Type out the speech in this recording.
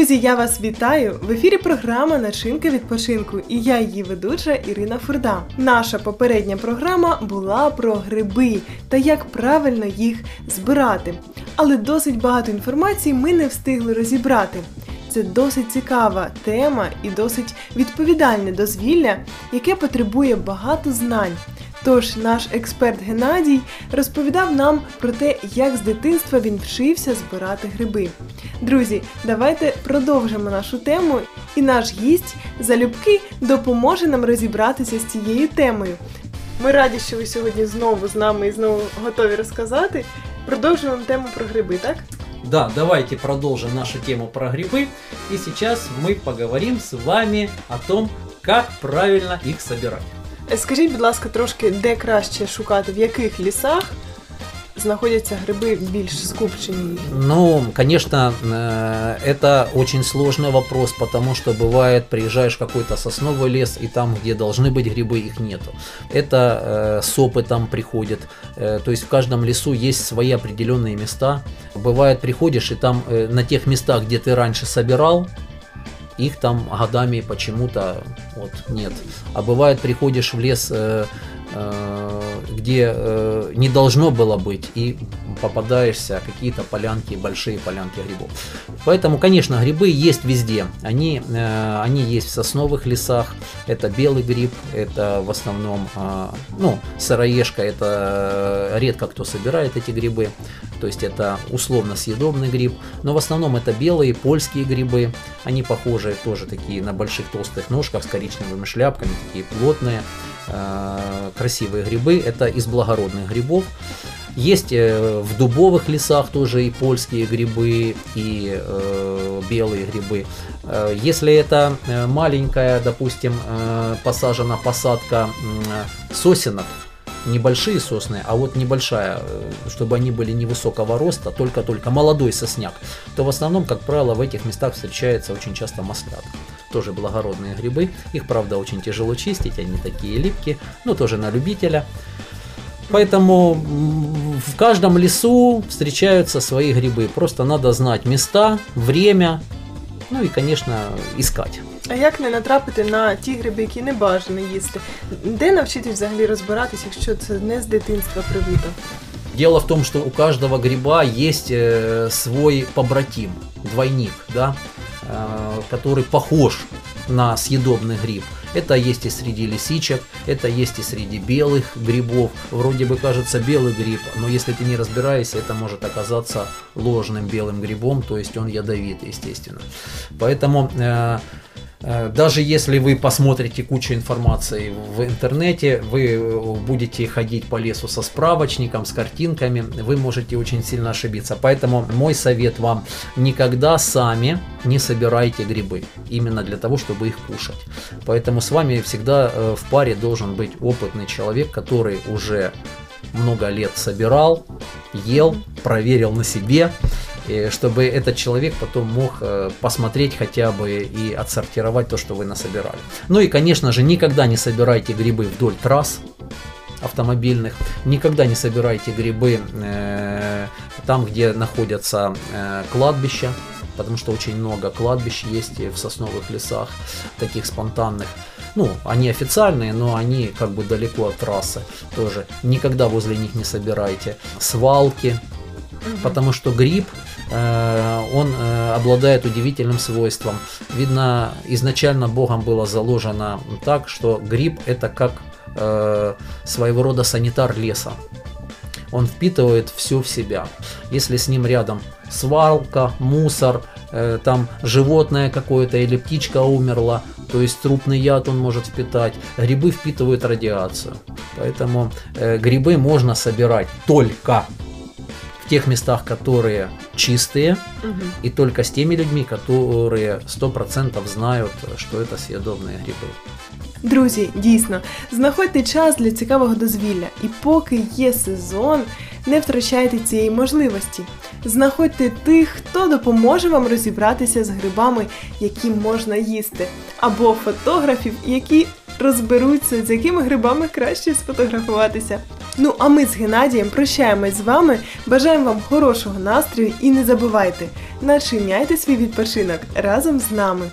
Друзі, я вас вітаю! В ефірі програма Начинка відпочинку і я її ведуча Ірина Фурда. Наша попередня програма була про гриби та як правильно їх збирати. Але досить багато інформації ми не встигли розібрати. Це досить цікава тема і досить відповідальне дозвілля, яке потребує багато знань. Тож наш експерт Геннадій розповідав нам про те, як з дитинства він вчився збирати гриби. Друзі, давайте продовжимо нашу тему, і наш гість залюбки допоможе нам розібратися з цією темою. Ми раді, що ви сьогодні знову з нами і знову готові розказати. Продовжуємо тему про гриби, так? Да, давайте продолжим нашу тему про грибы. И сейчас мы поговорим с вами о том, как правильно их собирать. Е, Скажіть, будь ласка, трошки, де краще шукати, в яких лісах знаходяться гриби більш скупчені? Ну, конечно, э, это очень сложный вопрос, потому что бывает, приезжаешь в какой-то сосновый лес, и там, где должны быть грибы, их нету. Это э, с опытом приходит. Э, То есть в каждом лесу есть свои определенные места. Бывает, приходишь, и там э, на тех местах, где ты раньше собирал, их там годами почему-то вот нет. А бывает, приходишь в лес, э, э, где э, не должно было быть, и попадаешься какие-то полянки, большие полянки грибов. Поэтому, конечно, грибы есть везде. Они, э, они есть в сосновых лесах. Это белый гриб, это в основном, э, ну, сыроежка, это э, редко кто собирает эти грибы. То есть это условно съедобный гриб. Но в основном это белые польские грибы. Они похожи тоже такие на больших толстых ножках с коричневыми шляпками, такие плотные, э, красивые грибы. Это из благородных грибов. Есть э, в дубовых лесах тоже и польские грибы, и э, белые грибы. Э, Если это маленькая, допустим, посажена посадка сосенок, небольшие сосны, а вот небольшая, э, чтобы они были невысокого роста, только-только молодой сосняк, то в основном, как правило, в этих местах встречается очень часто маслят. Тоже благородные грибы. Их, правда, очень тяжело чистить, они такие липкие, но тоже на любителя. Поэтому в каждом лесу встречаются свои грибы. Просто надо знать места, время, ну и, конечно, искать. А як не натрапити на ті гриби, які не бажано їсти? Де навчитись взагалі розбиратись, якщо це не з дитинства привито? Дело в том, что у каждого гриба есть э, свой побратим, двойник, да, э, который похож на съедобный гриб. Это есть и среди лисичек, это есть и среди белых грибов. Вроде бы кажется белый гриб, но если ты не разбираешься, это может оказаться ложным белым грибом, то есть он ядовитый, естественно. Поэтому Э, Даже если вы посмотрите кучу информации в интернете, вы э, будете ходить по лесу со справочником, с картинками, вы можете очень сильно ошибиться. Поэтому мой совет вам, никогда сами не собирайте грибы, именно для того, чтобы их кушать. Поэтому с вами всегда э, в паре должен быть опытный человек, который уже много лет собирал, ел, проверил на себе, чтобы этот человек потом мог э, посмотреть хотя бы и отсортировать то, что вы насобирали. Ну и, конечно же, никогда не собирайте грибы вдоль трасс автомобильных, никогда не собирайте грибы э, там, где находятся э, кладбища, потому что очень много кладбищ есть в сосновых лесах, таких спонтанных. Ну, они официальные, но они как бы далеко от трассы тоже. Никогда возле них не собирайте. Свалки, потому что гриб, он э, обладает удивительным свойством. Видно, изначально Богом было заложено так, что гриб это как э, своего рода санитар леса. Он впитывает все в себя. Если с ним рядом свалка, мусор, э, там животное какое-то или птичка умерла, то есть трупный яд он может впитать. Грибы впитывают радиацию. Поэтому э, грибы можно собирать только в тех местах, которые чистые, Мгм. и только с теми людьми, которые 100% знают, что это съедобные грибы. Друзі, дійсно, знаходьте час для цікавого дозвілля, і поки є сезон, не втрачайте цієї можливості. Знаходьте тих, хто допоможе вам розібратися з грибами, які можна їсти, або фотографів, які розберуться, з якими грибами краще сфотографуватися. Ну а ми з Геннадієм прощаємось з вами, бажаємо вам хорошого настрою і не забувайте, начиняйте свій відпочинок разом з нами.